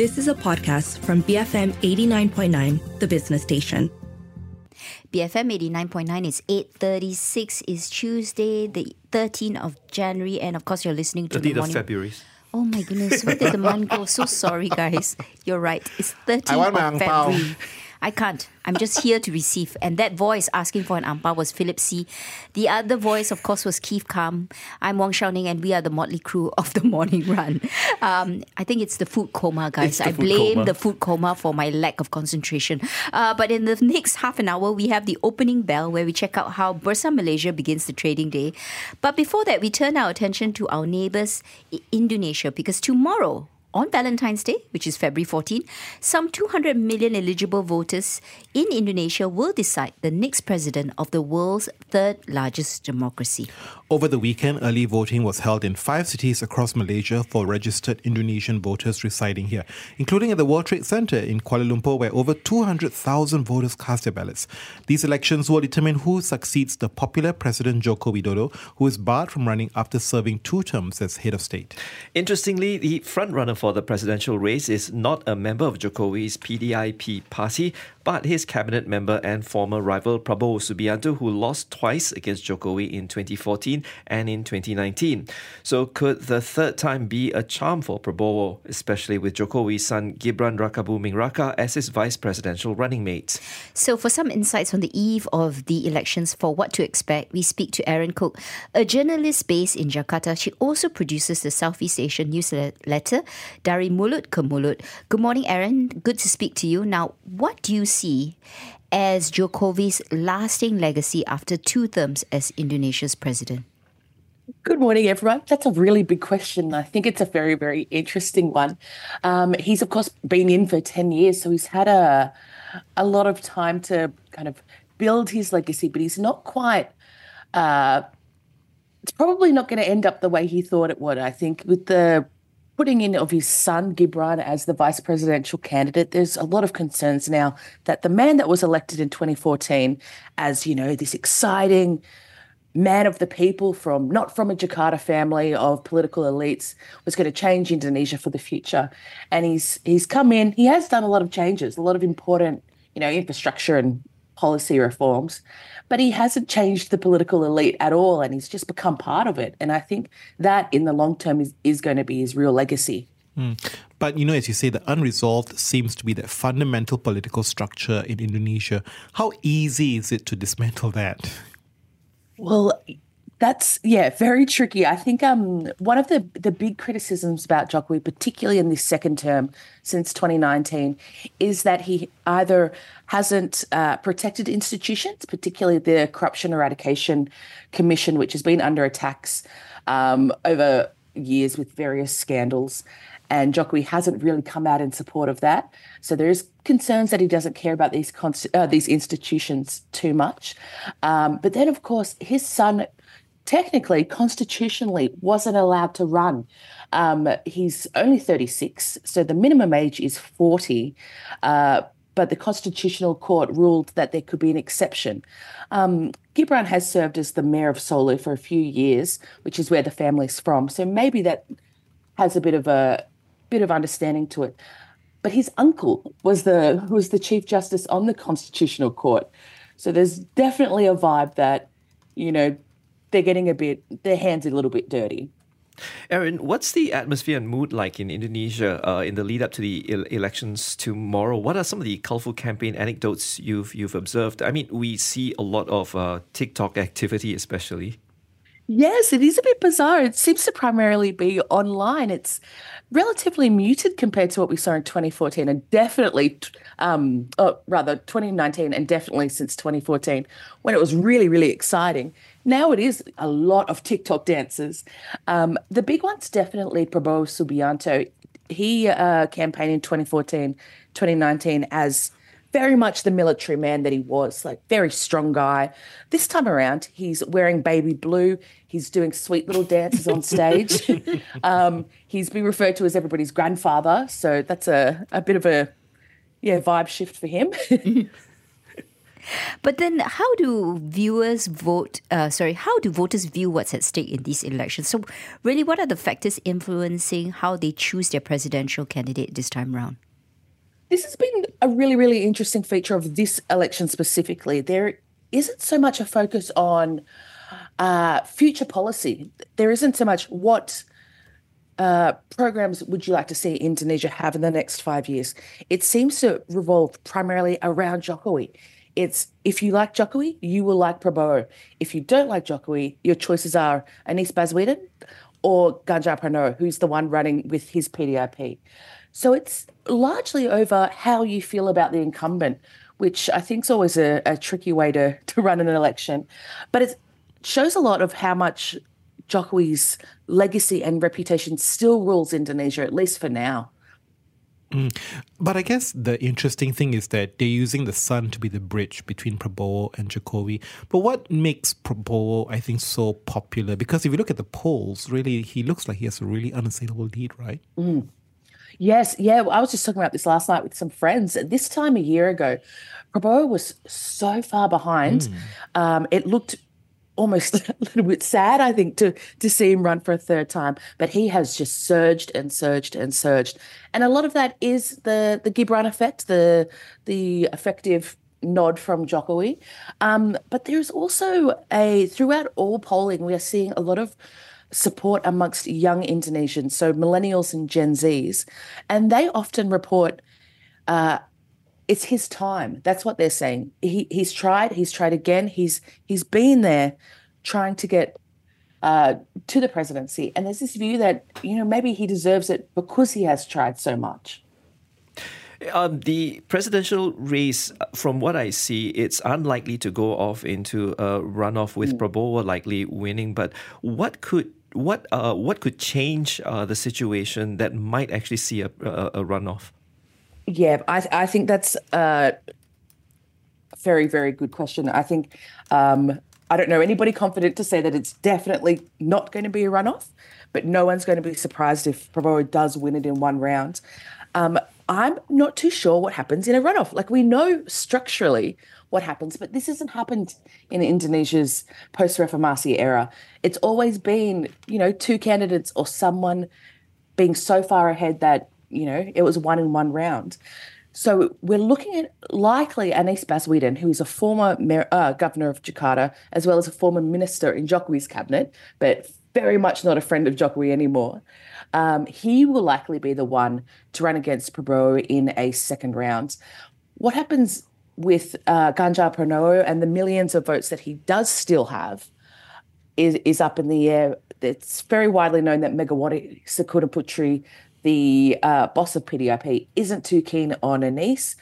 This is a podcast from BFM 89.9, the business station. BFM 89.9 is 8.36 is Tuesday, the 13th of January. And of course, you're listening to 13th the of morning... February. Oh my goodness, where did the month go? So sorry, guys. You're right. It's 13th I want my of ang pao. February. I can't. I'm just here to receive. And that voice asking for an ampao was Philip See. The other voice, of course, was Keith Kam. I'm Wong Shou Ning, and we are the motley crew of the morning run. Um, I think it's the food coma, guys. I blame coma. the food coma for my lack of concentration. Uh, but in the next half an hour, we have the opening bell where we check out how Bursa Malaysia begins the trading day. But before that, we turn our attention to our neighbours, Indonesia, because tomorrow, on Valentine's Day, which is February 14, some 200 million eligible voters in Indonesia will decide the next president of the world's third largest democracy. Over the weekend, early voting was held in five cities across Malaysia for registered Indonesian voters residing here, including at the World Trade Center in Kuala Lumpur, where over 200,000 voters cast their ballots. These elections will determine who succeeds the popular President Joko Widodo, who is barred from running after serving two terms as head of state. Interestingly, the frontrunner for the presidential race is not a member of Jokowi's PDIP party, but his cabinet member and former rival Prabowo Subianto, who lost twice against Jokowi in 2014 and in 2019. So, could the third time be a charm for Prabowo, especially with Jokowi's son Gibran Rakabuming Raka as his vice presidential running mate? So, for some insights on the eve of the elections for what to expect, we speak to Erin Cook, a journalist based in Jakarta. She also produces the Southeast Asian newsletter, Dari Mulut ke Mulut. Good morning, Erin. Good to speak to you. Now, what do you as Jokowi's lasting legacy after two terms as Indonesia's president? Good morning, everyone. That's a really big question. I think it's a very, very interesting one. Um, he's, of course, been in for 10 years, so he's had a, a lot of time to kind of build his legacy, but he's not quite, uh, it's probably not going to end up the way he thought it would. I think with the putting in of his son, Gibran, as the vice presidential candidate, there's a lot of concerns now that the man that was elected in 2014 as, you know, this exciting, man of the people from not from a Jakarta family of political elites was going to change Indonesia for the future. And he's he's come in, he has done a lot of changes, a lot of important, you know, infrastructure and policy reforms, but he hasn't changed the political elite at all and he's just become part of it. And I think that in the long term is, is going to be his real legacy. Hmm. But you know, as you say, the unresolved seems to be that fundamental political structure in Indonesia. How easy is it to dismantle that? Well, that's yeah, very tricky. I think um one of the the big criticisms about Jokowi, particularly in this second term since 2019, is that he either hasn't uh, protected institutions, particularly the Corruption Eradication Commission, which has been under attacks um, over years with various scandals. And Jokowi hasn't really come out in support of that. So there is concerns that he doesn't care about these const- uh, these institutions too much. Um, but then, of course, his son technically, constitutionally, wasn't allowed to run. Um, he's only 36, so the minimum age is 40. Uh, but the Constitutional Court ruled that there could be an exception. Um, Gibran has served as the mayor of Solo for a few years, which is where the family's from. So maybe that has a bit of a bit of understanding to it. But his uncle was the was the chief justice on the Constitutional Court, so there's definitely a vibe that you know they're getting a bit their hands a little bit dirty. Erin, what's the atmosphere and mood like in Indonesia uh, in the lead up to the el- elections tomorrow? What are some of the colourful campaign anecdotes you've you've observed? I mean, we see a lot of uh, TikTok activity, especially. Yes, it is a bit bizarre. It seems to primarily be online. It's relatively muted compared to what we saw in 2014 and definitely, um, oh, rather 2019 and definitely since 2014 when it was really, really exciting. Now it is a lot of TikTok dances. Um, the big one's definitely Prabowo Subianto. He uh, campaigned in 2014, 2019 as very much the military man that he was, like very strong guy. This time around, he's wearing baby blue. He's doing sweet little dances on stage. um, he's been referred to as everybody's grandfather, so that's a, a bit of a yeah vibe shift for him. But then, how do viewers vote? Uh, sorry, how do voters view what's at stake in these elections? So, really, what are the factors influencing how they choose their presidential candidate this time round? This has been a really, really interesting feature of this election specifically. There isn't so much a focus on uh, future policy. There isn't so much what uh, programs would you like to see Indonesia have in the next five years? It seems to revolve primarily around Jokowi. It's if you like Jokowi, you will like Prabowo. If you don't like Jokowi, your choices are Anies Baswedan or Ganjar Pranowo, who's the one running with his PDIP. So it's largely over how you feel about the incumbent, which I think is always a, a tricky way to, to run an election. But it shows a lot of how much Jokowi's legacy and reputation still rules Indonesia, at least for now. Mm. But I guess the interesting thing is that they're using the son to be the bridge between Prabowo and Jokowi. But what makes Prabowo, I think, so popular? Because if you look at the polls, really, he looks like he has a really unassailable lead, right? Mm. Yes, yeah. I was just talking about this last night with some friends. This time a year ago, Prabowo was so far behind. Mm. Um, it looked almost a little bit sad, I think, to to see him run for a third time. But he has just surged and surged and surged, and a lot of that is the the Gibran effect, the the effective nod from Jokowi. Um, but there's also a throughout all polling, we are seeing a lot of support amongst young Indonesians, so millennials and Gen Zs, and they often report. Uh, it's his time. That's what they're saying. He he's tried. He's tried again. He's he's been there, trying to get uh, to the presidency. And there's this view that you know maybe he deserves it because he has tried so much. Um, the presidential race, from what I see, it's unlikely to go off into a runoff with mm. Prabowo likely winning. But what could what uh, what could change uh, the situation that might actually see a, a, a runoff? Yeah, I, I think that's a very, very good question. I think um, I don't know anybody confident to say that it's definitely not going to be a runoff, but no one's going to be surprised if Prabowo does win it in one round. Um, I'm not too sure what happens in a runoff. Like we know structurally what happens, but this hasn't happened in Indonesia's post-Reformasi era. It's always been, you know, two candidates or someone being so far ahead that you know, it was one in one round. So we're looking at likely Anies Baswedan, who is a former mayor, uh, governor of Jakarta, as well as a former minister in Jokowi's cabinet, but very much not a friend of Jokowi anymore. Um, he will likely be the one to run against Prabowo in a second round. What happens with uh, Ganjar Pranowo and the millions of votes that he does still have is, is up in the air. It's very widely known that Megawati Sukarnoputri the uh, boss of PDIP isn't too keen on Anies.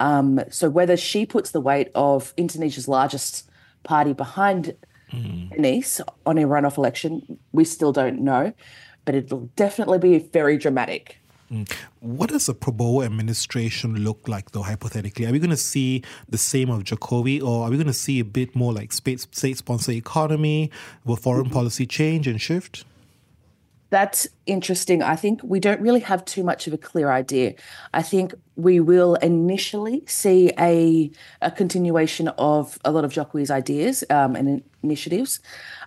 Um, so whether she puts the weight of Indonesia's largest party behind mm. Anies on a runoff election, we still don't know. But it'll definitely be very dramatic. Mm. What does a Prabowo administration look like, though, hypothetically? Are we going to see the same of Jokowi, or are we going to see a bit more like state sponsored economy? Will foreign mm-hmm. policy change and shift? that's interesting. I think we don't really have too much of a clear idea. I think we will initially see a, a continuation of a lot of Jokowi's ideas um, and initiatives,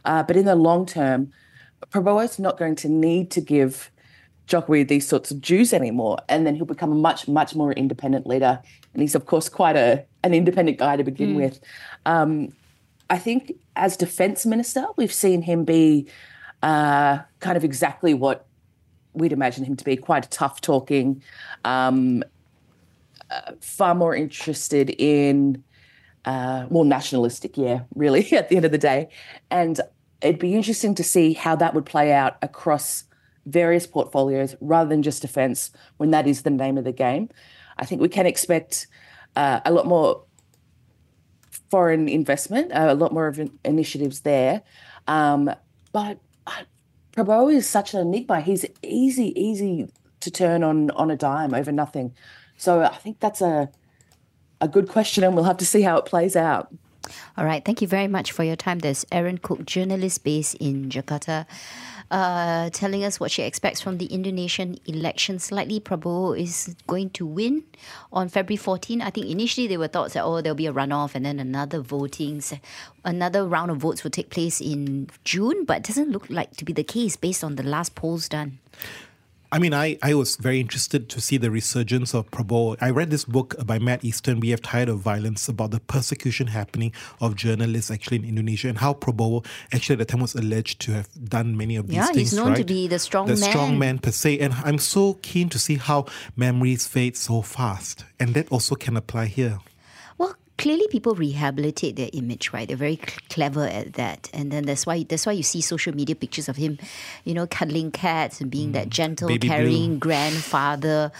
uh, but in the long term, Prabowo is not going to need to give Jokowi these sorts of Jews anymore, and then he'll become a much, much more independent leader. And he's, of course, quite a an independent guy to begin mm. with. Um, I think as defense minister, we've seen him be uh, kind of exactly what we'd imagine him to be quite tough talking, um, uh, far more interested in, uh, more nationalistic, yeah, really, at the end of the day. And it'd be interesting to see how that would play out across various portfolios rather than just defense when that is the name of the game. I think we can expect uh, a lot more foreign investment, uh, a lot more of initiatives there. Um, but Prabowo is such an enigma. He's easy, easy to turn on on a dime over nothing. So I think that's a a good question, and we'll have to see how it plays out. All right. Thank you very much for your time. There's Erin Cook, journalist based in Jakarta, uh, telling us what she expects from the Indonesian election. Slightly, Prabowo is going to win on February 14. I think initially there were thoughts that, oh, there'll be a runoff and then another voting, another round of votes will take place in June, but it doesn't look like to be the case based on the last polls done. I mean, I, I was very interested to see the resurgence of Prabowo. I read this book by Matt Easton, We Have Tired of Violence, about the persecution happening of journalists actually in Indonesia and how Prabowo actually at the time was alleged to have done many of these yeah, things. he's known right? to be the strong the man. strong man per se. And I'm so keen to see how memories fade so fast. And that also can apply here. Clearly people rehabilitate their image, right? They're very cl- clever at that, and then that's why that's why you see social media pictures of him, you know, cuddling cats and being that mm. gentle, Baby caring blue. grandfather.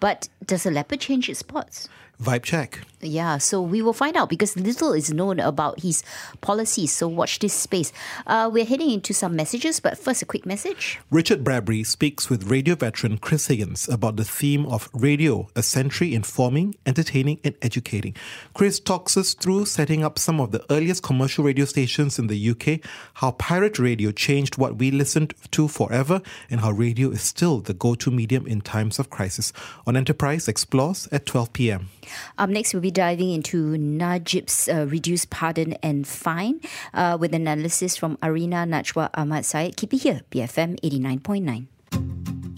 But does a leopard change its spots? Vibe check. Yeah, so we will find out because little is known about his policies. So watch this space. Uh, we're heading into some messages, but first a quick message. Richard Bradbury speaks with radio veteran Chris Higgins about the theme of radio, a century informing, entertaining, and educating. Chris talks us through setting up some of the earliest commercial radio stations in the UK, how pirate radio changed what we listened to forever, and how radio is still the go to medium in times of crisis. On Enterprise Explores at 12 p.m. Up next, we'll diving into Najib's uh, reduced pardon and fine uh, with analysis from Arina Najwa Ahmad Syed. Keep it here, BFM 89.9.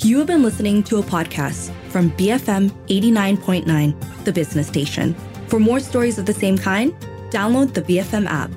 You have been listening to a podcast from BFM 89.9, the business station. For more stories of the same kind, download the BFM app.